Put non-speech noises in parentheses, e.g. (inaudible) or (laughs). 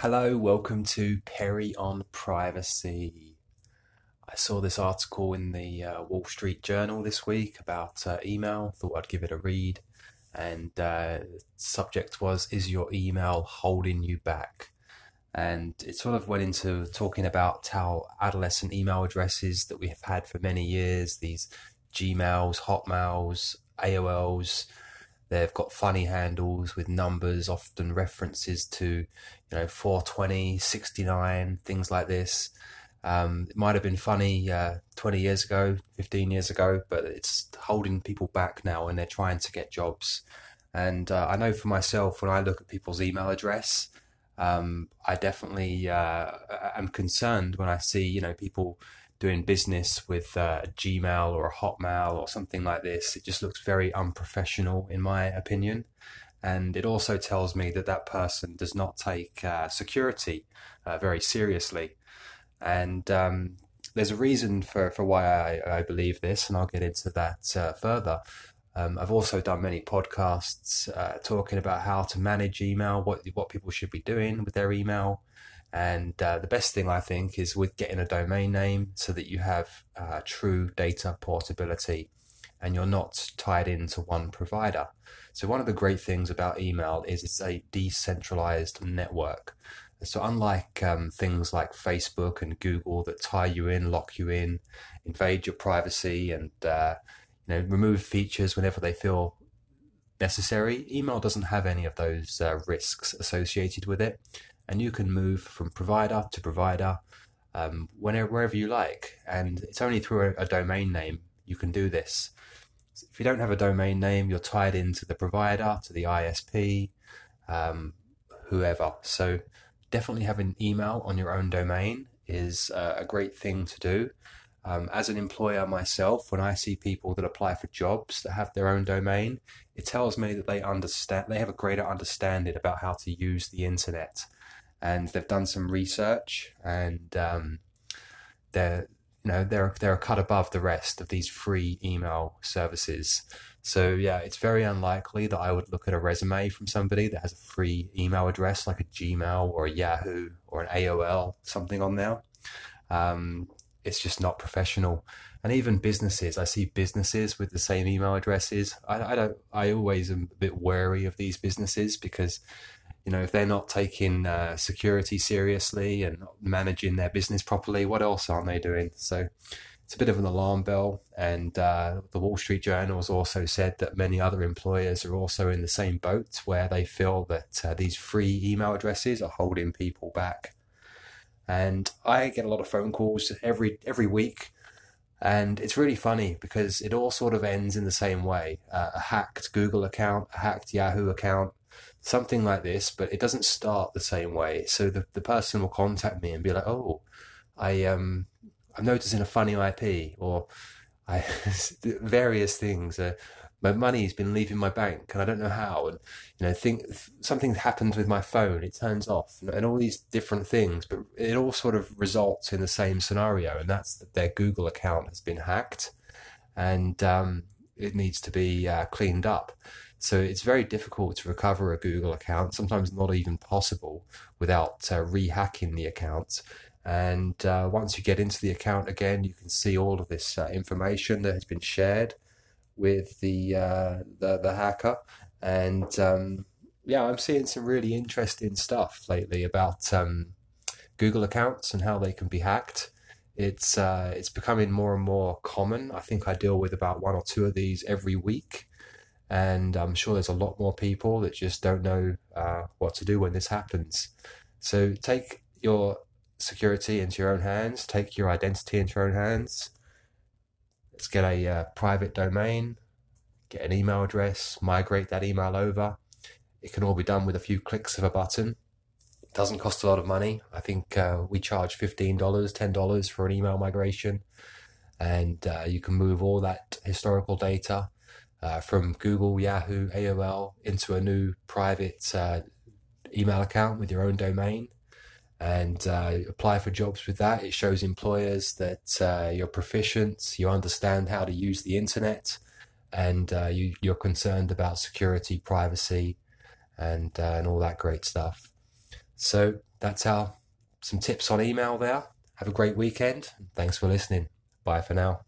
Hello, welcome to Perry on Privacy. I saw this article in the uh, Wall Street Journal this week about uh, email. Thought I'd give it a read, and uh, subject was: Is your email holding you back? And it sort of went into talking about how adolescent email addresses that we have had for many years, these Gmails, Hotmails, AOLs, they've got funny handles with numbers, often references to, you know, 420, 69, things like this. Um, it might have been funny uh, 20 years ago, 15 years ago, but it's holding people back now and they're trying to get jobs. And uh, I know for myself, when I look at people's email address, um, I definitely uh, am concerned when I see you know people doing business with uh, a Gmail or a Hotmail or something like this. It just looks very unprofessional, in my opinion. And it also tells me that that person does not take uh, security uh, very seriously. And um, there's a reason for, for why I, I believe this, and I'll get into that uh, further. Um, I've also done many podcasts uh, talking about how to manage email, what what people should be doing with their email, and uh, the best thing I think is with getting a domain name so that you have uh, true data portability, and you're not tied into one provider. So one of the great things about email is it's a decentralized network. So unlike um, things like Facebook and Google that tie you in, lock you in, invade your privacy, and uh, you know, remove features whenever they feel necessary. Email doesn't have any of those uh, risks associated with it, and you can move from provider to provider um, whenever wherever you like. And it's only through a, a, domain name you can do this. If you don't have a domain name, you're tied into the provider, to the ISP, um, whoever. So definitely having email on your own domain is uh, a great thing to do. Um, as an employer myself, when I see people that apply for jobs that have their own domain, it tells me that they understand, they have a greater understanding about how to use the internet, and they've done some research, and um, they're, you know, they're they're a cut above the rest of these free email services. So yeah, it's very unlikely that I would look at a resume from somebody that has a free email address like a Gmail or a Yahoo or an AOL, something on there. Um, it's just not professional. And even businesses, I see businesses with the same email addresses. I, I don't. I always am a bit wary of these businesses because, you know, if they're not taking uh, security seriously and managing their business properly, what else aren't they doing? So it's a bit of an alarm bell. And uh, the Wall Street Journal has also said that many other employers are also in the same boat where they feel that uh, these free email addresses are holding people back and I get a lot of phone calls every every week, and it's really funny because it all sort of ends in the same way: uh, a hacked Google account, a hacked Yahoo account, something like this. But it doesn't start the same way. So the the person will contact me and be like, "Oh, I um I'm noticing a funny IP," or I (laughs) various things. Uh, my money's been leaving my bank and I don't know how. And, you know, think something happens with my phone, it turns off and, and all these different things, but it all sort of results in the same scenario. And that's that their Google account has been hacked and, um, it needs to be uh, cleaned up. So it's very difficult to recover a Google account, sometimes not even possible without uh, rehacking the account. And uh, once you get into the account again, you can see all of this uh, information that has been shared with the uh, the, the hacker, and um, yeah, I'm seeing some really interesting stuff lately about um, Google accounts and how they can be hacked. It's uh, it's becoming more and more common. I think I deal with about one or two of these every week, and I'm sure there's a lot more people that just don't know uh, what to do when this happens. So take your security into your own hands. Take your identity into your own hands Let's get a uh, private domain, get an email address, migrate that email over. It can all be done with a few clicks of a button. It doesn't cost a lot of money. I think uh, we charge $15, $10 for an email migration. And uh, you can move all that historical data uh, from Google, Yahoo, AOL into a new private uh, email account with your own domain and uh, apply for jobs with that. It shows employers that uh, you're proficient, you understand how to use the internet, and uh, you, are concerned about security, privacy, and uh, and all that great stuff. So that's our some tips on email there. Have a great weekend. Thanks for listening. Bye for now.